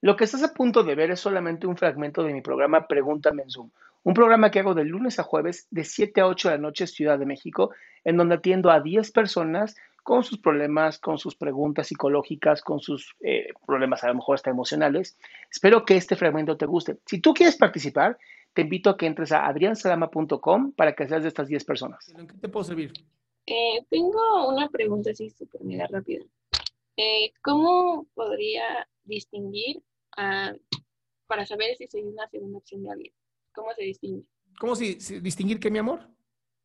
Lo que estás a punto de ver es solamente un fragmento de mi programa Pregúntame en Zoom, un programa que hago de lunes a jueves de 7 a 8 de la noche Ciudad de México, en donde atiendo a 10 personas con sus problemas, con sus preguntas psicológicas, con sus eh, problemas a lo mejor hasta emocionales. Espero que este fragmento te guste. Si tú quieres participar, te invito a que entres a adriansalama.com para que seas de estas 10 personas. ¿En qué te puedo servir? Eh, tengo una pregunta así súper mega rápida. Eh, ¿Cómo podría distinguir para saber si soy una segunda opción de alguien? ¿Cómo se distingue? ¿Cómo si, si distinguir qué, mi amor?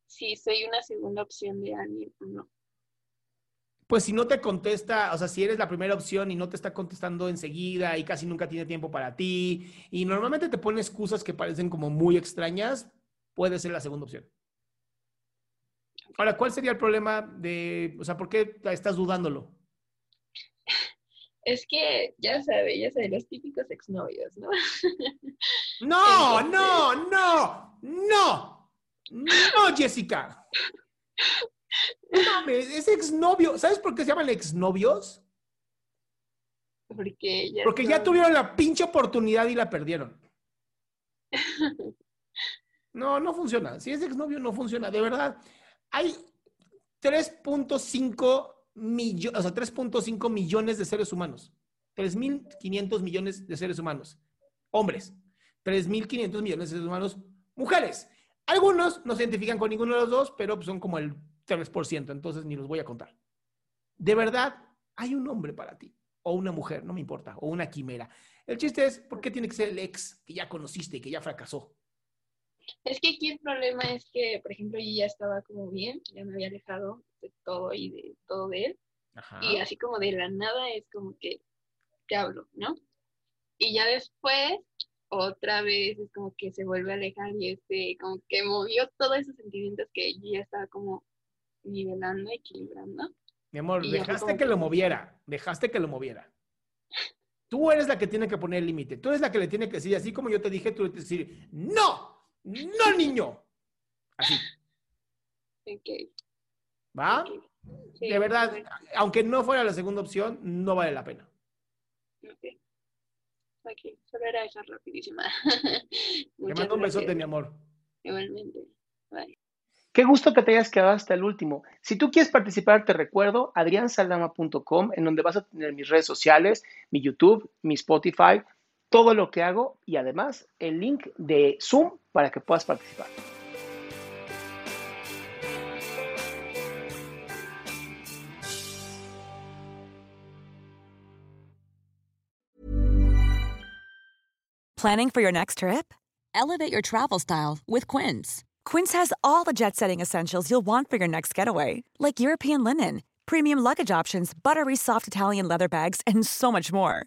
Si soy una segunda opción de alguien o no. Pues si no te contesta, o sea, si eres la primera opción y no te está contestando enseguida y casi nunca tiene tiempo para ti y normalmente te pone excusas que parecen como muy extrañas, puede ser la segunda opción. Ahora, ¿cuál sería el problema de, o sea, por qué estás dudándolo? Es que, ya sabes, ya sabes, los típicos exnovios, ¿no? No, no, no, no, no, Jessica. No es exnovio. ¿Sabes por qué se llaman exnovios? Porque ya, Porque ya tuvieron la pinche oportunidad y la perdieron. No, no funciona. Si es exnovio, no funciona. De verdad, hay 3.5 millones, o sea, 3.5 millones de seres humanos. 3.500 millones de seres humanos. Hombres. 3.500 millones de seres humanos. Mujeres. Algunos no se identifican con ninguno de los dos, pero son como el 3%, entonces ni los voy a contar. De verdad, hay un hombre para ti, o una mujer, no me importa, o una quimera. El chiste es, ¿por qué tiene que ser el ex que ya conociste que ya fracasó? Es que aquí el problema es que, por ejemplo, yo ya estaba como bien, ya me había alejado de todo y de todo de él. Y así como de la nada es como que te hablo, ¿no? Y ya después, otra vez es como que se vuelve a alejar y este, como que movió todos esos sentimientos que yo ya estaba como nivelando, equilibrando. Mi amor, dejaste que lo moviera, dejaste que lo moviera. Tú eres la que tiene que poner el límite, tú eres la que le tiene que decir, así como yo te dije, tú le tienes que decir, no, no niño. Así. Ok. ¿Va? de verdad, aunque no fuera la segunda opción, no vale la pena. Ok. Ok, solo era esa rapidísima. Te mando un besote, mi amor. Igualmente. Bye. Qué gusto que te hayas quedado hasta el último. Si tú quieres participar, te recuerdo adriansaldama.com, en donde vas a tener mis redes sociales, mi YouTube, mi Spotify, todo lo que hago y además el link de Zoom para que puedas participar. Planning for your next trip? Elevate your travel style with Quince. Quince has all the jet setting essentials you'll want for your next getaway, like European linen, premium luggage options, buttery soft Italian leather bags, and so much more.